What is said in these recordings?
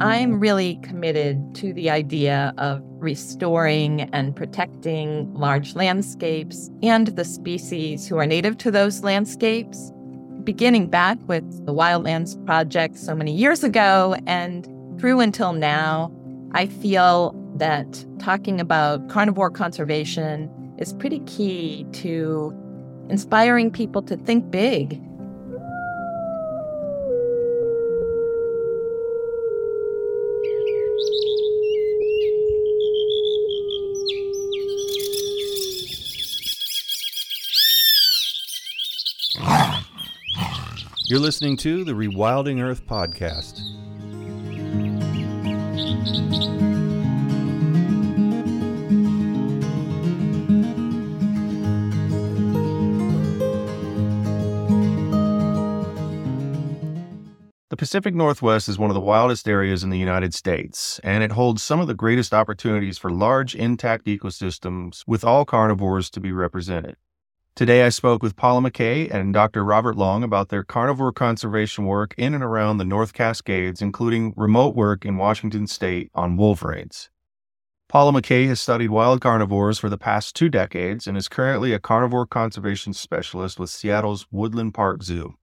I'm mm. really committed to the idea of restoring and protecting large landscapes and the species who are native to those landscapes, beginning back with the Wildlands Project so many years ago and through until now. I feel that talking about carnivore conservation is pretty key to inspiring people to think big You're listening to the Rewilding Earth podcast. The Pacific Northwest is one of the wildest areas in the United States, and it holds some of the greatest opportunities for large, intact ecosystems with all carnivores to be represented. Today, I spoke with Paula MacKay and Dr. Robert Long about their carnivore conservation work in and around the North Cascades, including remote work in Washington state on wolverines. Paula MacKay has studied wild carnivores for the past two decades and is currently a carnivore conservation specialist with Seattle's Woodland Park Zoo.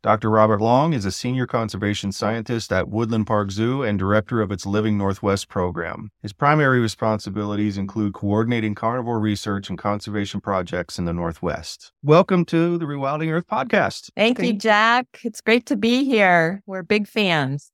Dr. Robert Long is a senior conservation scientist at Woodland Park Zoo and director of its Living Northwest program. His primary responsibilities include coordinating carnivore research and conservation projects in the Northwest. Welcome to the Rewilding Earth podcast. Thank, Thank you, Jack. It's great to be here. We're big fans.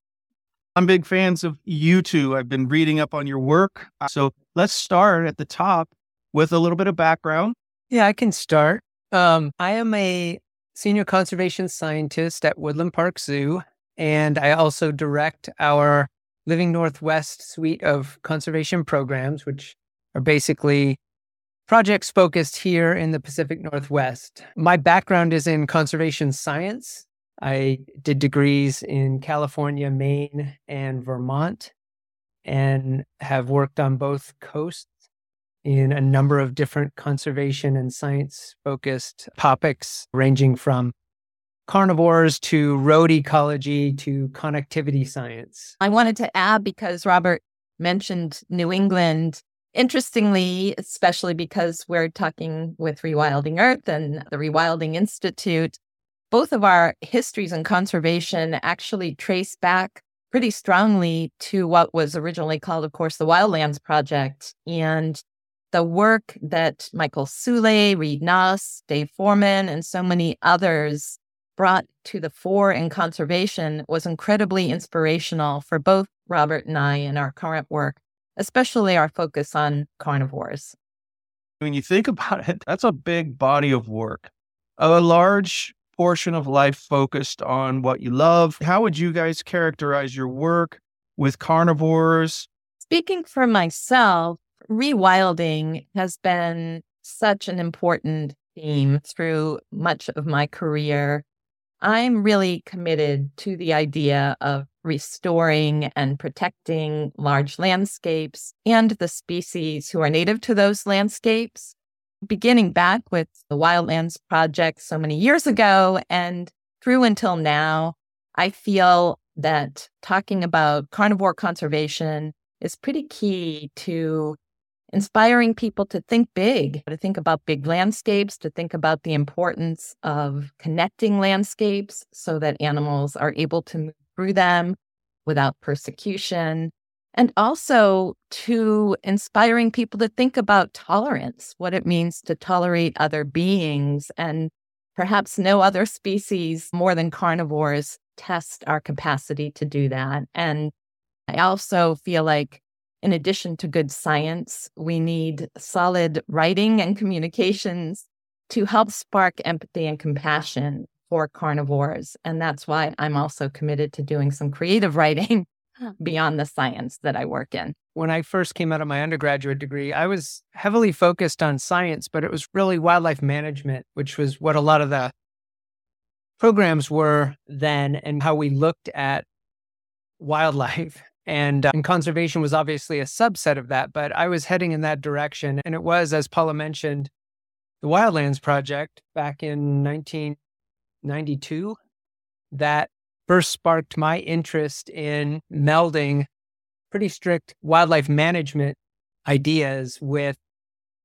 I'm big fans of you too. I've been reading up on your work. So let's start at the top with a little bit of background. Yeah, I can start. Um, I am a senior conservation scientist at Woodland Park Zoo, and I also direct our Living Northwest suite of conservation programs, which are basically projects focused here in the Pacific Northwest. My background is in conservation science. I did degrees in California, Maine, and Vermont, and have worked on both coasts in a number of different conservation and science focused topics, ranging from carnivores to road ecology to connectivity science. I wanted to add because Robert mentioned New England. Interestingly, especially because we're talking with Rewilding Earth and the Rewilding Institute, both of our histories in conservation actually trace back pretty strongly to what was originally called, of course, the Wildlands Project. And the work that Michael Soule, Reed Noss, Dave Foreman, and so many others brought to the fore in conservation was incredibly inspirational for both Robert and I in our current work, especially our focus on carnivores. When you think about it, that's a big body of work, a large portion of life focused on what you love. How would you guys characterize your work with carnivores? Speaking for myself, rewilding has been such an important theme through much of my career. I'm really committed to the idea of restoring and protecting large landscapes and the species who are native to those landscapes, beginning back with the Wildlands Project so many years ago and through until now. I feel that talking about carnivore conservation is pretty key to inspiring people to think big, to think about big landscapes, to think about the importance of connecting landscapes so that animals are able to move through them without persecution. And also to inspiring people to think about tolerance, what it means to tolerate other beings. And perhaps no other species more than carnivores test our capacity to do that. And I also feel like in addition to good science, we need solid writing and communications to help spark empathy and compassion for carnivores. And that's why I'm also committed to doing some creative writing beyond the science that I work in. When I first came out of my undergraduate degree, I was heavily focused on science, but it was really wildlife management, which was what a lot of the programs were then and how we looked at wildlife and, uh, and conservation was obviously a subset of that, but I was heading in that direction. And it was, as Paula mentioned, the Wildlands Project back in 1992 that first sparked my interest in melding pretty strict wildlife management ideas with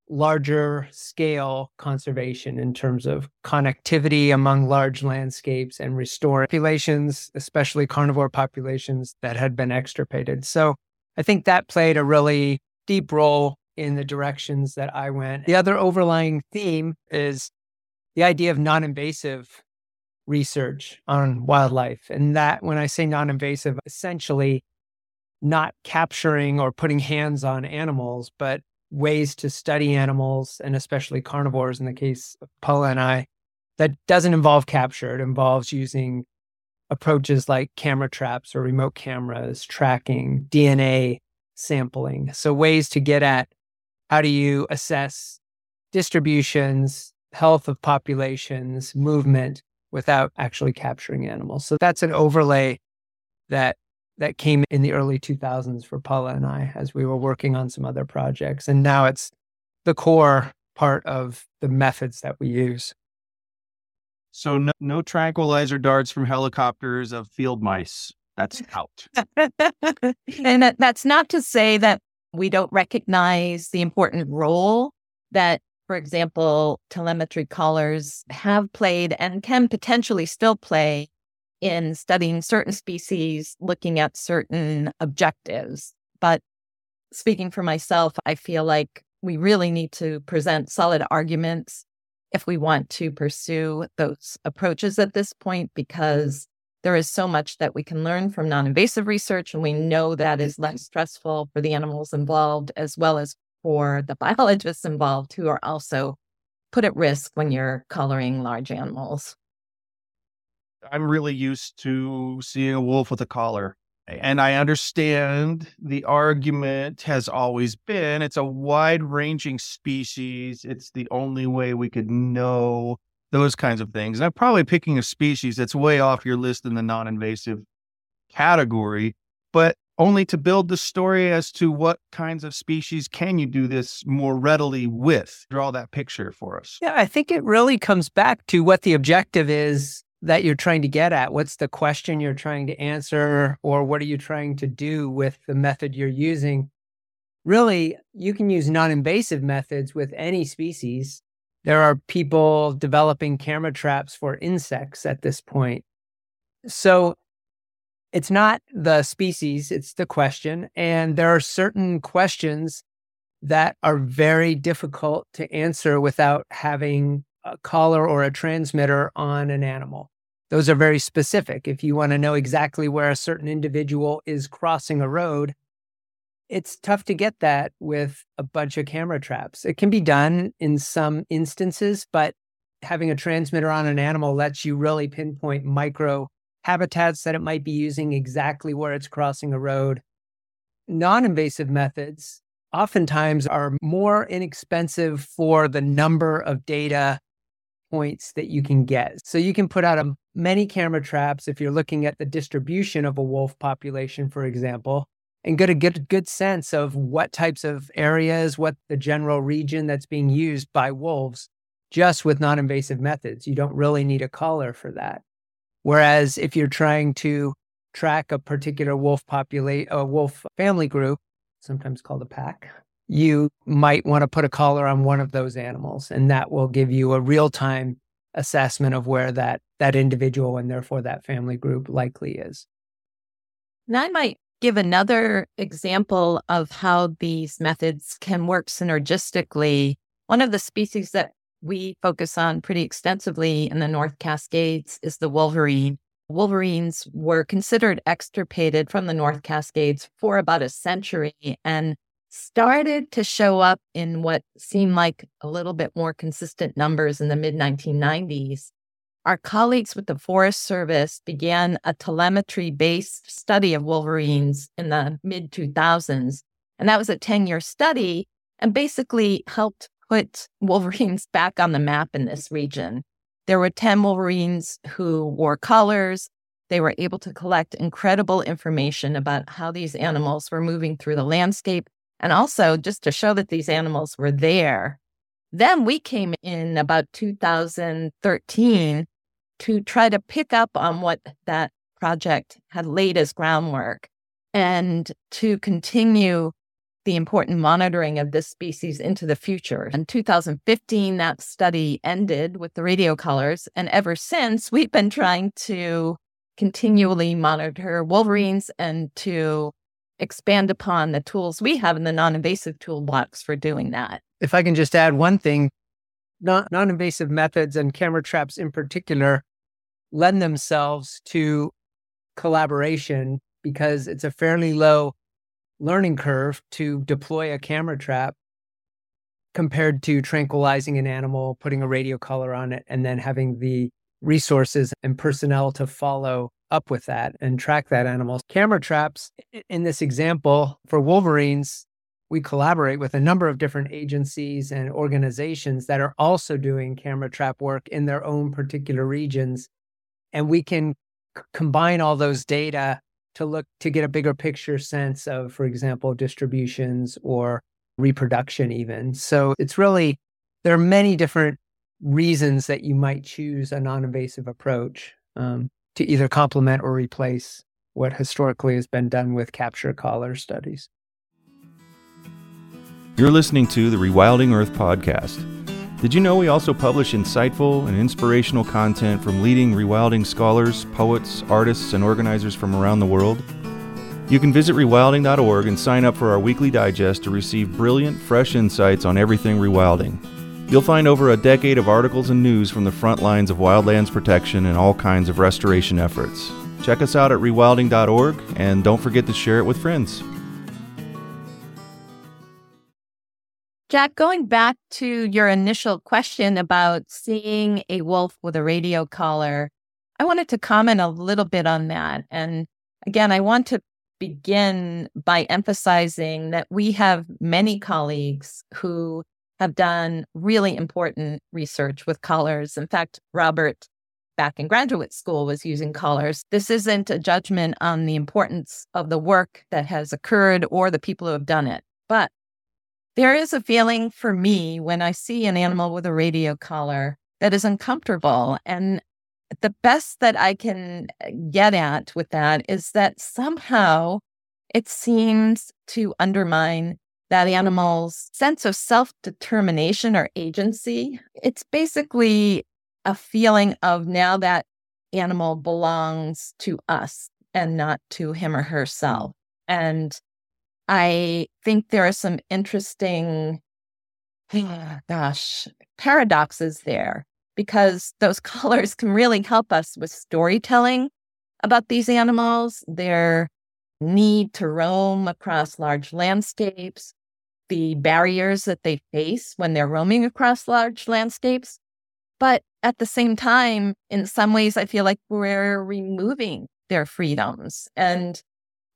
larger scale conservation in terms of connectivity among large landscapes and restore populations, especially carnivore populations that had been extirpated. So I think that played a really deep role in the directions that I went. The other overlying theme is the idea of non invasive research on wildlife. And that, when I say non invasive, essentially not capturing or putting hands on animals, but ways to study animals and especially carnivores in the case of Paula and I that doesn't involve capture. It involves using approaches like camera traps or remote cameras, tracking, DNA sampling. So, ways to get at how do you assess distributions, health of populations, movement without actually capturing animals. So, that's an overlay that that came in the early 2000s for Paula and I as we were working on some other projects. And now it's the core part of the methods that we use. So, no, no tranquilizer darts from helicopters of field mice. That's out. and that, that's not to say that we don't recognize the important role that, for example, telemetry collars have played and can potentially still play in studying certain species, looking at certain objectives. But speaking for myself, I feel like we really need to present solid arguments if we want to pursue those approaches at this point, because there is so much that we can learn from non invasive research. And we know that is less stressful for the animals involved, as well as for the biologists involved, who are also put at risk when you're collaring large animals. I'm really used to seeing a wolf with a collar. And I understand the argument has always been it's a wide ranging species. It's the only way we could know those kinds of things. And I'm probably picking a species that's way off your list in the non invasive category, but only to build the story as to what kinds of species can you do this more readily with. Draw that picture for us. Yeah, I think it really comes back to what the objective is that you're trying to get at? What's the question you're trying to answer? Or what are you trying to do with the method you're using? Really, you can use non invasive methods with any species. There are people developing camera traps for insects at this point. So it's not the species, it's the question. And there are certain questions that are very difficult to answer without having a collar or a transmitter on an animal. Those are very specific. If you want to know exactly where a certain individual is crossing a road, it's tough to get that with a bunch of camera traps. It can be done in some instances, but having a transmitter on an animal lets you really pinpoint micro habitats that it might be using exactly where it's crossing a road. Non invasive methods oftentimes are more inexpensive for the number of data points that you can get. So you can put out a, many camera traps if you're looking at the distribution of a wolf population, for example, and get a good, good sense of what types of areas, what the general region that's being used by wolves, just with non invasive methods. You don't really need a collar for that. Whereas if you're trying to track a particular wolf populate a wolf family group, sometimes called a pack, you might want to put a collar on one of those animals and that will give you a real-time assessment of where that that individual and therefore that family group likely is. And I might give another example of how these methods can work synergistically. One of the species that we focus on pretty extensively in the North Cascades is the wolverine. Wolverines were considered extirpated from the North Cascades for about a century and started to show up in what seemed like a little bit more consistent numbers in the mid 1990s, our colleagues with the Forest Service began a telemetry based study of wolverines in the mid 2000s. And that was a 10 year study and basically helped put wolverines back on the map in this region. There were 10 wolverines who wore collars. They were able to collect incredible information about how these animals were moving through the landscape and also just to show that these animals were there. Then we came in about 2013 to try to pick up on what that project had laid as groundwork and to continue the important monitoring of this species into the future. In 2015, that study ended with the radio collars. And ever since, we've been trying to continually monitor wolverines and to expand upon the tools we have in the non invasive toolbox for doing that. If I can just add one thing non invasive methods and camera traps in particular lend themselves to collaboration because it's a fairly low learning curve to deploy a camera trap compared to tranquilizing an animal, putting a radio collar on it, and then having the resources and personnel to follow up with that and track that animal. Camera traps, in this example, for wolverines, we collaborate with a number of different agencies and organizations that are also doing camera trap work in their own particular regions. And we can c- combine all those data to look to get a bigger picture sense of, for example, distributions or reproduction, even. So it's really, there are many different reasons that you might choose a non invasive approach um, to either complement or replace what historically has been done with capture collar studies. You're listening to the Rewilding Earth podcast. Did you know we also publish insightful and inspirational content from leading rewilding scholars, poets, artists, and organizers from around the world? You can visit rewilding.org and sign up for our weekly digest to receive brilliant, fresh insights on everything rewilding. You'll find over a decade of articles and news from the front lines of wildlands protection and all kinds of restoration efforts. Check us out at rewilding.org and don't forget to share it with friends. Jack, going back to your initial question about seeing a wolf with a radio collar, I wanted to comment a little bit on that. And again, I want to begin by emphasizing that we have many colleagues who have done really important research with collars. In fact, Robert, back in graduate school, was using collars. This isn't a judgment on the importance of the work that has occurred or the people who have done it. But there is a feeling for me when I see an animal with a radio collar that is uncomfortable. And the best that I can uh, get at with that is that somehow it seems to undermine that animal's sense of self determination or agency. It's basically a feeling of now that animal belongs to us and not to him or herself. And I think there are some interesting, gosh, paradoxes there because those collars can really help us with storytelling about these animals, their need to roam across large landscapes, the barriers that they face when they're roaming across large landscapes. But at the same time, in some ways, I feel like we're removing their freedoms. And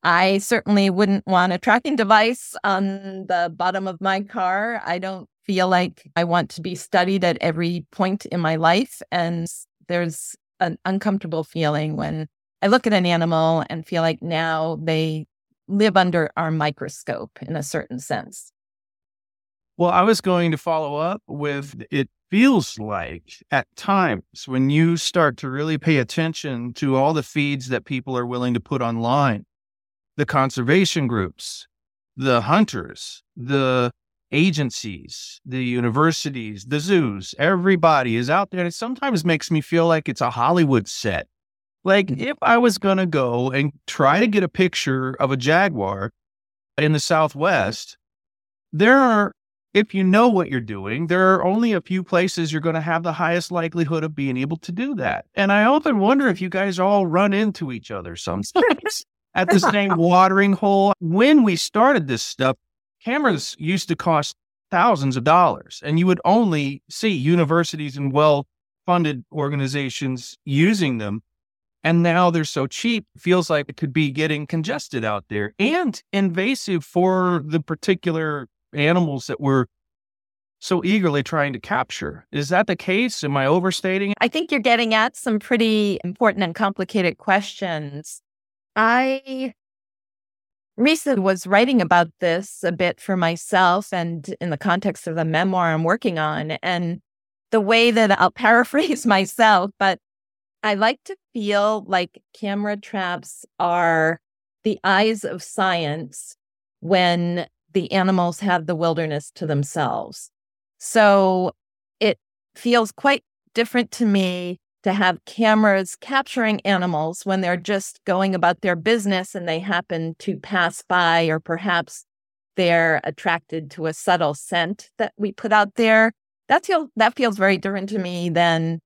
I certainly wouldn't want a tracking device on the bottom of my car. I don't feel like I want to be studied at every point in my life. And there's an uncomfortable feeling when I look at an animal and feel like now they live under our microscope in a certain sense. Well, I was going to follow up with it feels like at times when you start to really pay attention to all the feeds that people are willing to put online the conservation groups, the hunters, the agencies, the universities, the zoos, everybody is out there. It sometimes makes me feel like it's a Hollywood set. Like mm. if I was going to go and try to get a picture of a jaguar in the Southwest, there are, if you know what you're doing, there are only a few places you're going to have the highest likelihood of being able to do that. And I often wonder if you guys all run into each other sometimes at the same watering hole. When we started this stuff, cameras used to cost thousands of dollars, and you would only see universities and well funded organizations using them. And now they're so cheap, feels like it could be getting congested out there and invasive for the particular animals that we're so eagerly trying to capture. Is that the case? Am I overstating? I think you're getting at some pretty important and complicated questions. I recently was writing about this a bit for myself and in the context of the memoir I'm working on. And the way that I'll paraphrase myself, but I like to feel like camera traps are the eyes of science when the animals have the wilderness to themselves. So it feels quite different to me to have cameras capturing animals when they're just going about their business and they happen to pass by, or perhaps they're attracted to a subtle scent that we put out there. That feels that feels very different to me than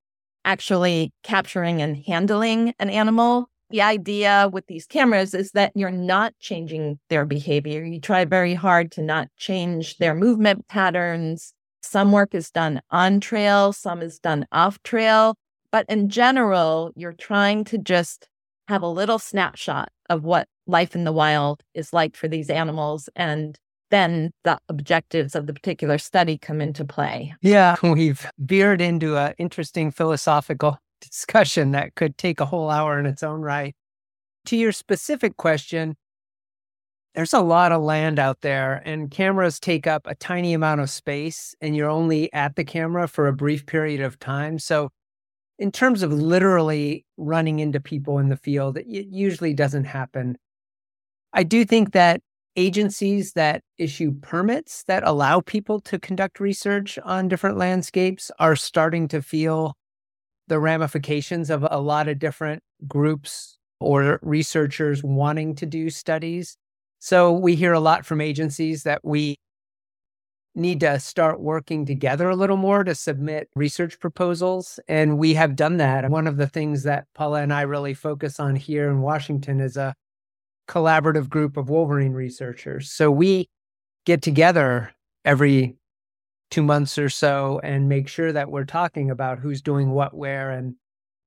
actually capturing and handling an animal. The idea with these cameras is that you're not changing their behavior. You try very hard to not change their movement patterns. Some work is done on trail, some is done off trail. But in general, you're trying to just have a little snapshot of what life in the wild is like for these animals. And then the objectives of the particular study come into play. Yeah, we've veered into an interesting philosophical discussion that could take a whole hour in its own right. To your specific question, there's a lot of land out there, and cameras take up a tiny amount of space, and you're only at the camera for a brief period of time. So, in terms of literally running into people in the field, it usually doesn't happen. I do think that agencies that issue permits that allow people to conduct research on different landscapes are starting to feel the ramifications of a lot of different groups or researchers wanting to do studies. So we hear a lot from agencies that we need to start working together a little more to submit research proposals. And we have done that. One of the things that Paula and I really focus on here in Washington is a collaborative group of Wolverine researchers. So we get together every two months or so and make sure that we're talking about who's doing what where and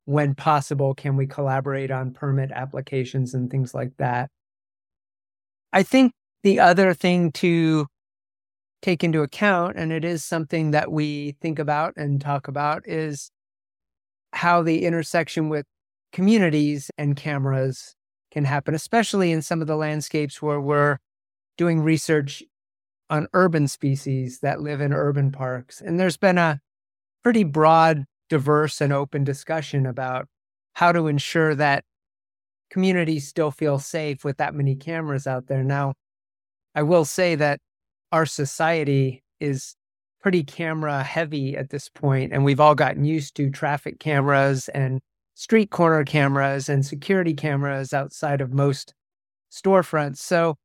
when possible can we collaborate on permit applications and things like that. I think the other thing to take into account, and it is something that we think about and talk about, is how the intersection with communities and cameras can happen, especially in some of the landscapes where we're doing research on urban species that live in urban parks. And there's been a pretty broad, diverse, and open discussion about how to ensure that communities still feel safe with that many cameras out there. Now, I will say that our society is pretty camera heavy at this point, and we've all gotten used to traffic cameras and street corner cameras and security cameras outside of most storefronts. So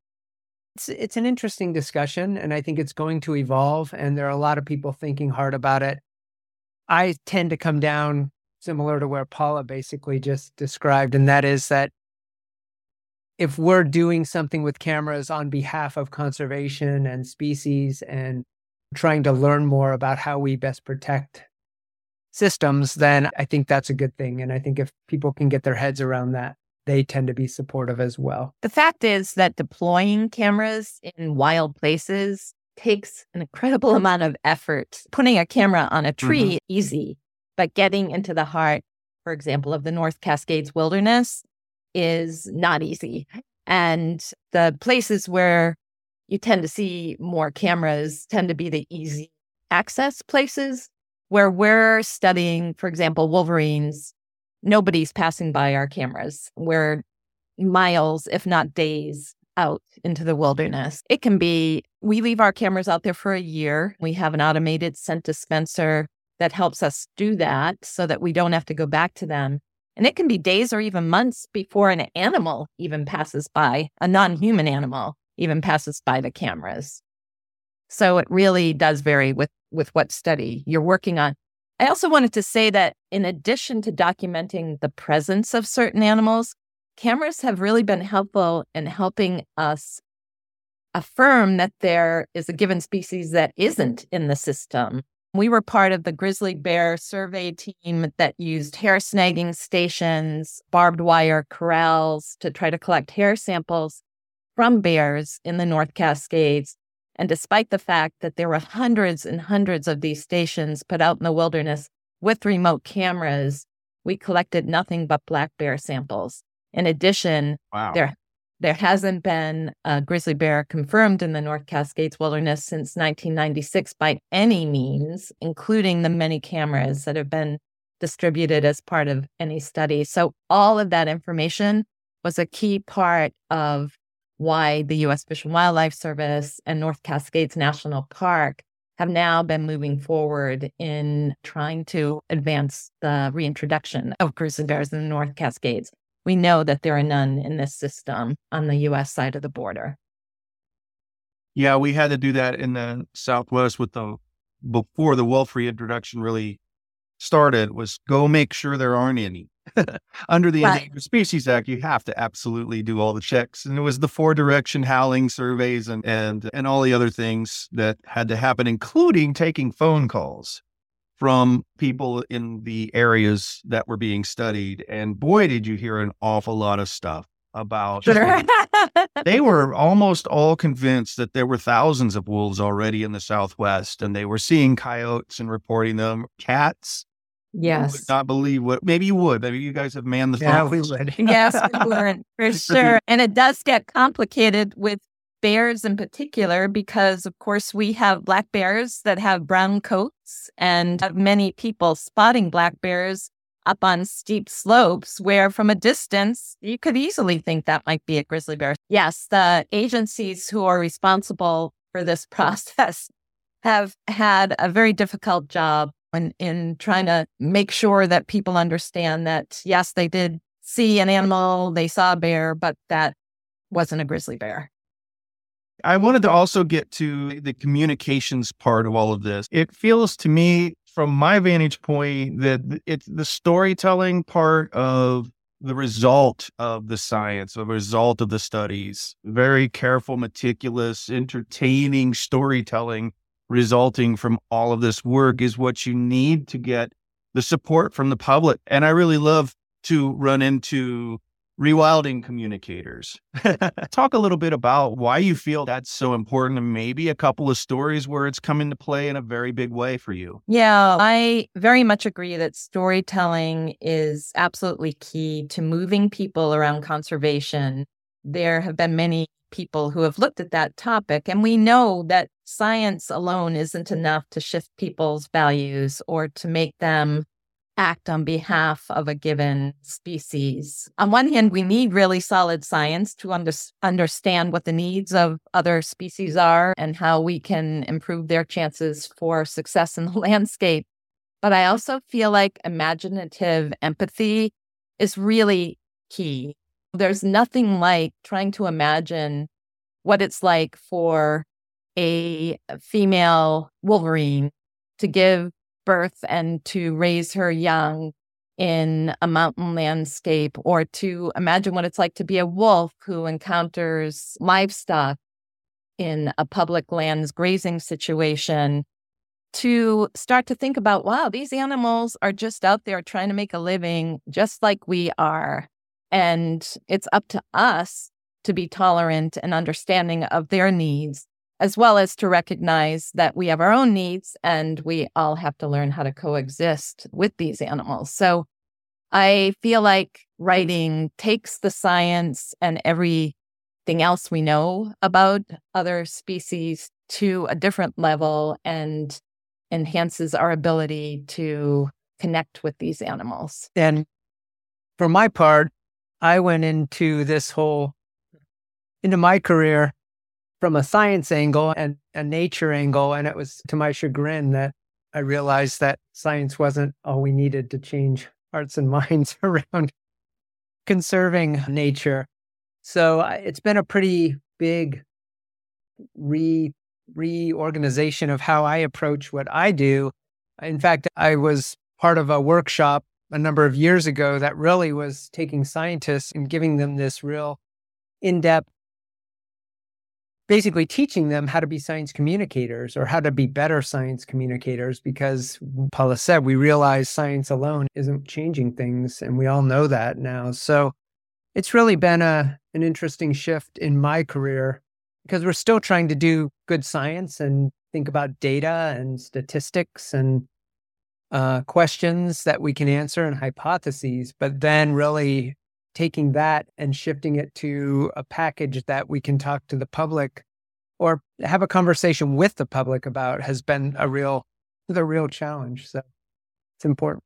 it's it's an interesting discussion and I think it's going to evolve and there are a lot of people thinking hard about it. I tend to come down similar to where Paula basically just described and that is that if we're doing something with cameras on behalf of conservation and species and trying to learn more about how we best protect systems, then I think that's a good thing. And I think if people can get their heads around that, they tend to be supportive as well. The fact is that deploying cameras in wild places takes an incredible amount of effort. Putting a camera on a tree, mm-hmm. easy, but getting into the heart, for example, of the North Cascades wilderness is not easy. And the places where you tend to see more cameras tend to be the easy access places where we're studying, for example, wolverines. Nobody's passing by our cameras. We're miles, if not days, out into the wilderness. It can be, we leave our cameras out there for a year. We have an automated scent dispenser that helps us do that so that we don't have to go back to them. And it can be days or even months before an animal even passes by, a non human animal even passes by the cameras. So it really does vary with, with what study you're working on. I also wanted to say that in addition to documenting the presence of certain animals, cameras have really been helpful in helping us affirm that there is a given species that isn't in the system we were part of the grizzly bear survey team that used hair snagging stations, barbed wire corrals to try to collect hair samples from bears in the North Cascades. And despite the fact that there were hundreds and hundreds of these stations put out in the wilderness with remote cameras, we collected nothing but black bear samples. In addition, wow. there there hasn't been a grizzly bear confirmed in the North Cascades wilderness since 1996 by any means, including the many cameras that have been distributed as part of any study. So all of that information was a key part of why the U.S. Fish and Wildlife Service and North Cascades National Park have now been moving forward in trying to advance the reintroduction of grizzly bears in the North Cascades. We know that there are none in this system on the U.S. side of the border. Yeah, we had to do that in the Southwest with the before the wolf reintroduction really started was go make sure there aren't any. Under the right. Endangered Species Act, you have to absolutely do all the checks. And it was the four direction howling surveys and, and, and all the other things that had to happen, including taking phone calls from people in the areas that were being studied. And boy, did you hear an awful lot of stuff about sure. they were almost all convinced that there were thousands of wolves already in the southwest and they were seeing coyotes and reporting them cats Yes. I would not believe what maybe you would. Maybe you guys have manned the yeah, phones. we would. yes, we would for sure. And it does get complicated with bears in particular because of course we have black bears that have brown coats and many people spotting black bears up on steep slopes where from a distance you could easily think that might be a grizzly bear. Yes, the agencies who are responsible for this process have had a very difficult job in, in trying to make sure that people understand that, yes, they did see an animal, they saw a bear, but that wasn't a grizzly bear. I wanted to also get to the communications part of all of this. It feels to me, from my vantage point, that it's the storytelling part of the result of the science, the result of the studies, very careful, meticulous, entertaining storytelling resulting from all of this work is what you need to get the support from the public. And I really love to run into rewilding communicators. Talk a little bit about why you feel that's so important and maybe a couple of stories where it's come into play in a very big way for you. Yeah, I very much agree that storytelling is absolutely key to moving people around conservation. There have been many people who have looked at that topic. And we know that science alone isn't enough to shift people's values or to make them act on behalf of a given species. On one hand, we need really solid science to under- understand what the needs of other species are and how we can improve their chances for success in the landscape. But I also feel like imaginative empathy is really key there's nothing like trying to imagine what it's like for a female wolverine to give birth and to raise her young in a mountain landscape, or to imagine what it's like to be a wolf who encounters livestock in a public lands grazing situation. To start to think about, wow, these animals are just out there trying to make a living just like we are. And it's up to us to be tolerant and understanding of their needs, as well as to recognize that we have our own needs and we all have to learn how to coexist with these animals. So I feel like writing takes the science and everything else we know about other species to a different level and enhances our ability to connect with these animals. And for my part, I went into this whole, into my career from a science angle and a nature angle. And it was to my chagrin that I realized that science wasn't all we needed to change hearts and minds around conserving nature. So it's been a pretty big re reorganization of how I approach what I do. In fact, I was part of a workshop a number of years ago that really was taking scientists and giving them this real in depth, basically teaching them how to be science communicators or how to be better science communicators. Because Paula said, we realize science alone isn't changing things. And we all know that now. So it's really been a, an interesting shift in my career because we're still trying to do good science and think about data and statistics and uh, questions that we can answer and hypotheses, but then really taking that and shifting it to a package that we can talk to the public or have a conversation with the public about has been a real the real challenge. So it's important.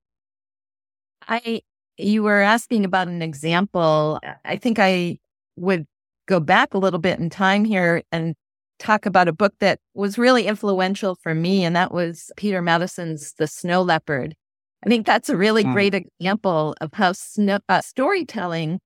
I you were asking about an example. I think I would go back a little bit in time here and talk about a book that was really influential for me, and that was Peter Matthiessen's The Snow Leopard. I think that's a really mm. great example of how snow, uh, storytelling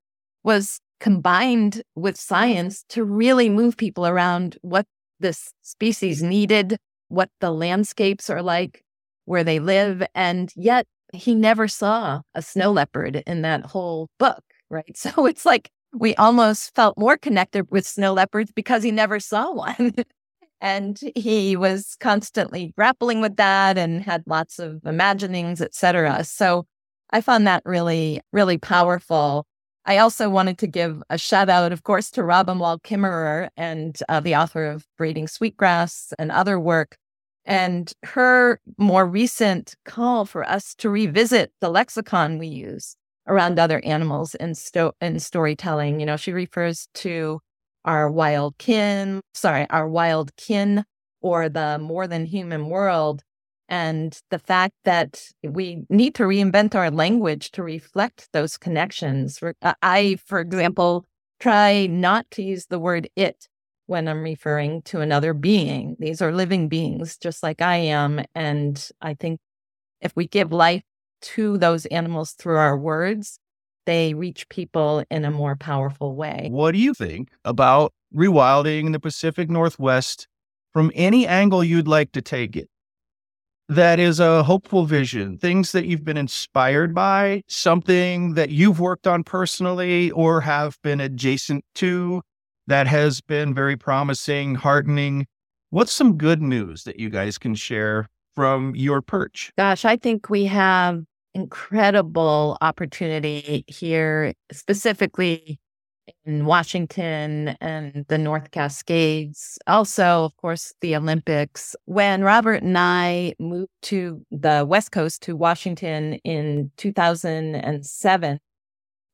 was combined with science to really move people around what this species needed, what the landscapes are like where they live. And yet he never saw a snow leopard in that whole book, right? So it's like we almost felt more connected with snow leopards because he never saw one. and he was constantly grappling with that and had lots of imaginings, etc. So I found that really, really powerful. I also wanted to give a shout out, of course, to Robin Wall Kimmerer and uh, the author of Braiding Sweetgrass and other work. And her more recent call for us to revisit the lexicon we use around other animals in, sto- in storytelling. You know, she refers to our wild kin, sorry, our wild kin or the more than human world. And the fact that we need to reinvent our language to reflect those connections. Uh, I, for example, try not to use the word it when I'm referring to another being. These are living beings, just like I am. And I think if we give life to those animals through our words, they reach people in a more powerful way. What do you think about rewilding in the Pacific Northwest from any angle you'd like to take it? That is a hopeful vision, things that you've been inspired by, something that you've worked on personally or have been adjacent to that has been very promising, heartening. What's some good news that you guys can share from your perch? Gosh, I think we have incredible opportunity here, specifically in Washington and the North Cascades. Also, of course, the Olympics. When Robert and I moved to the West Coast to Washington in 2007,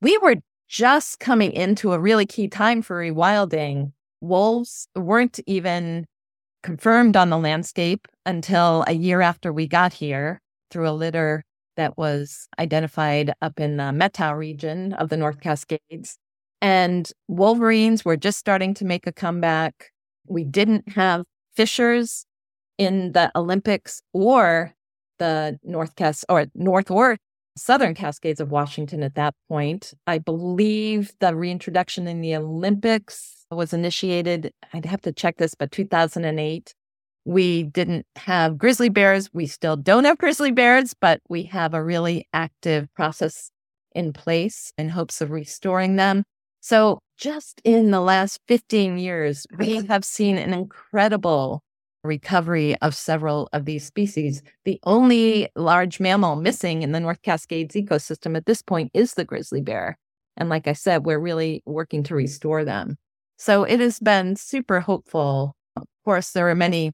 we were just coming into a really key time for rewilding. Wolves weren't even confirmed on the landscape until a year after we got here through a litter that was identified up in the Methow region of the North Cascades. And wolverines were just starting to make a comeback. We didn't have fishers in the Olympics or the North Cas or North or Southern Cascades of Washington at that point. I believe the reintroduction in the Olympics was initiated, I'd have to check this, but 2008. We didn't have grizzly bears. We still don't have grizzly bears, but we have a really active process in place in hopes of restoring them. So, just in the last 15 years, we have seen an incredible recovery of several of these species. The only large mammal missing in the North Cascades ecosystem at this point is the grizzly bear. And like I said, we're really working to restore them. So it has been super hopeful. Of course, there are many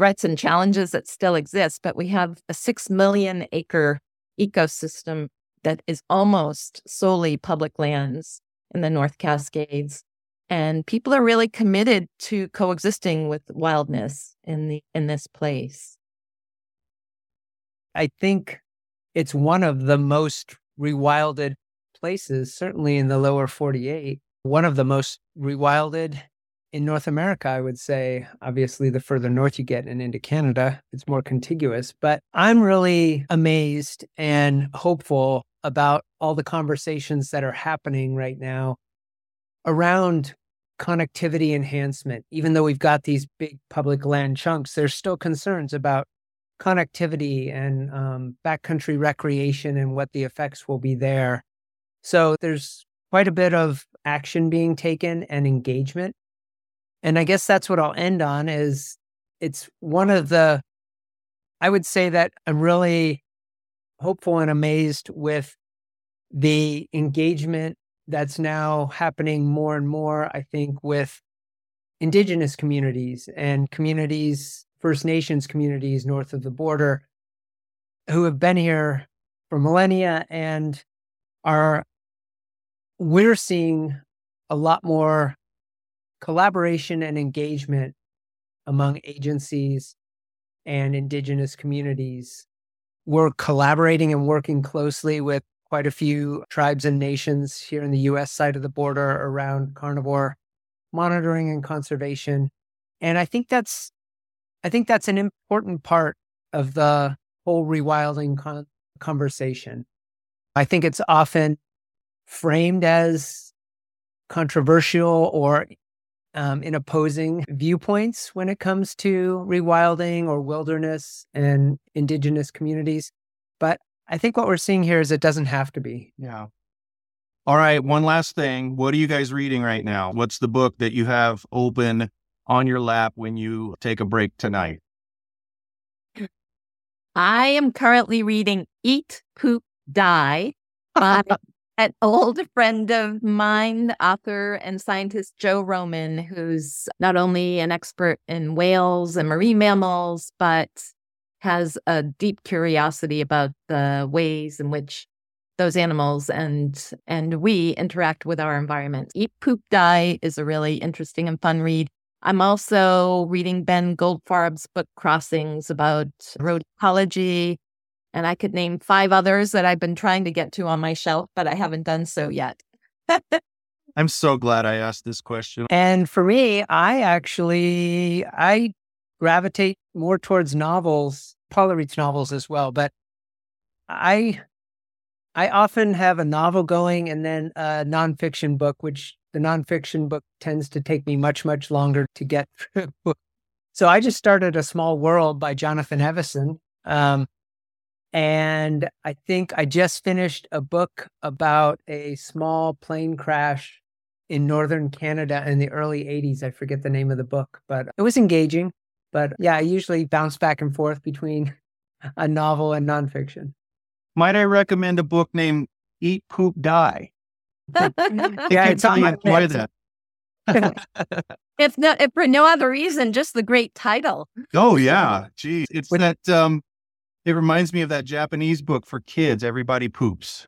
threats and challenges that still exist, but we have a six million acre ecosystem that is almost solely public lands in the North Cascades. And people are really committed to coexisting with wildness in the in this place. I think it's one of the most rewilded places, certainly in the lower 48. One of the most rewilded in North America, I would say, obviously, the further north you get and into Canada, it's more contiguous. But I'm really amazed and hopeful about all the conversations that are happening right now around connectivity enhancement. Even though we've got these big public land chunks, there's still concerns about connectivity and um, backcountry recreation and what the effects will be there. So there's quite a bit of action being taken and engagement and I guess that's what I'll end on is it's one of the I would say that I'm really hopeful and amazed with the engagement that's now happening more and more, I think, with indigenous communities and communities, First Nations communities north of the border who have been here for millennia and are we're seeing a lot more collaboration and engagement among agencies and indigenous communities we're collaborating and working closely with quite a few tribes and nations here in the US side of the border around carnivore monitoring and conservation. And I think that's I think that's an important part of the whole rewilding con- conversation. I think it's often framed as controversial or um, in opposing viewpoints when it comes to rewilding or wilderness and indigenous communities. But I think what we're seeing here is it doesn't have to be. Yeah. All right. One last thing. What are you guys reading right now? What's the book that you have open on your lap when you take a break tonight? I am currently reading Eat, Poop, Die by an old friend of mine, author and scientist Joe Roman, who's not only an expert in whales and marine mammals, but has a deep curiosity about the ways in which those animals and and we interact with our environment. Eat Poop Die is a really interesting and fun read. I'm also reading Ben Goldfarb's book Crossings about road ecology. And I could name five others that I've been trying to get to on my shelf, but I haven't done so yet. I'm so glad I asked this question. And for me, I actually I gravitate more towards novels. Paula reads novels as well, but I I often have a novel going and then a nonfiction book, which the nonfiction book tends to take me much, much longer to get through. So I just started A Small World by Jonathan Evison. Um, and I think I just finished a book about a small plane crash in northern Canada in the early 80s. I forget the name of the book, but it was engaging. But yeah, I usually bounce back and forth between a novel and nonfiction. Might I recommend a book named Eat, Poop, Die? yeah, it's on my enjoy that. if no, if for no other reason, just the great title. Oh yeah, geez, it's that. Um, it reminds me of that Japanese book for kids. Everybody poops.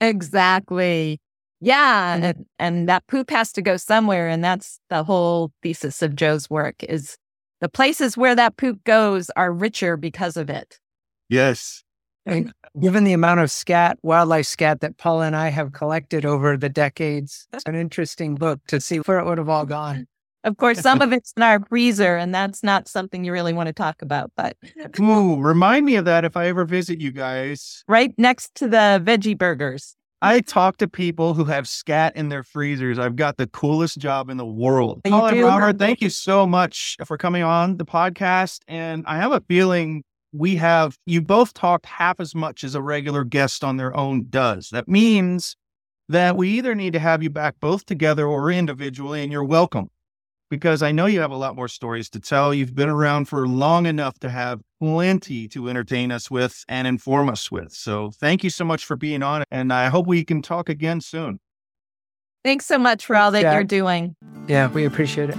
Exactly. Yeah, mm. and, and that poop has to go somewhere, and that's the whole thesis of Joe's work. Is the places where that poop goes are richer because of it. Yes. And given the amount of scat, wildlife scat that Paula and I have collected over the decades, that's an interesting book to see where it would have all gone. Of course, some of it's in our freezer, and that's not something you really want to talk about. But Ooh, remind me of that if I ever visit you guys. right next to the veggie burgers. I talk to people who have scat in their freezers. I've got the coolest job in the world. You Colin do? Robert, thank you so much for coming on the podcast. And I have a feeling we have you both talked half as much as a regular guest on their own does. That means that we either need to have you back both together or individually, and you're welcome. Because I know you have a lot more stories to tell. You've been around for long enough to have plenty to entertain us with and inform us with. So thank you so much for being on. And I hope we can talk again soon. Thanks so much for all that Yeah. you're doing. Yeah, we appreciate it.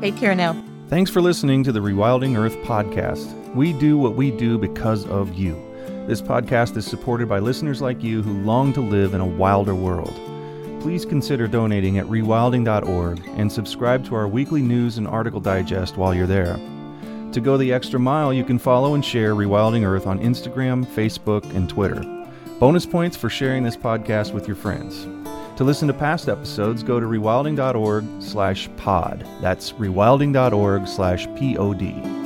Take care now. Thanks for listening to the Rewilding Earth podcast. We do what we do because of you. This podcast is supported by listeners like you who long to live in a wilder world. Please consider donating at rewilding.org and subscribe to our weekly news and article digest while you're there. To go the extra mile, you can follow and share Rewilding Earth on Instagram, Facebook, and Twitter. Bonus points for sharing this podcast with your friends. To listen to past episodes, go to rewilding.org slash pod. That's rewilding.org slash P-O-D.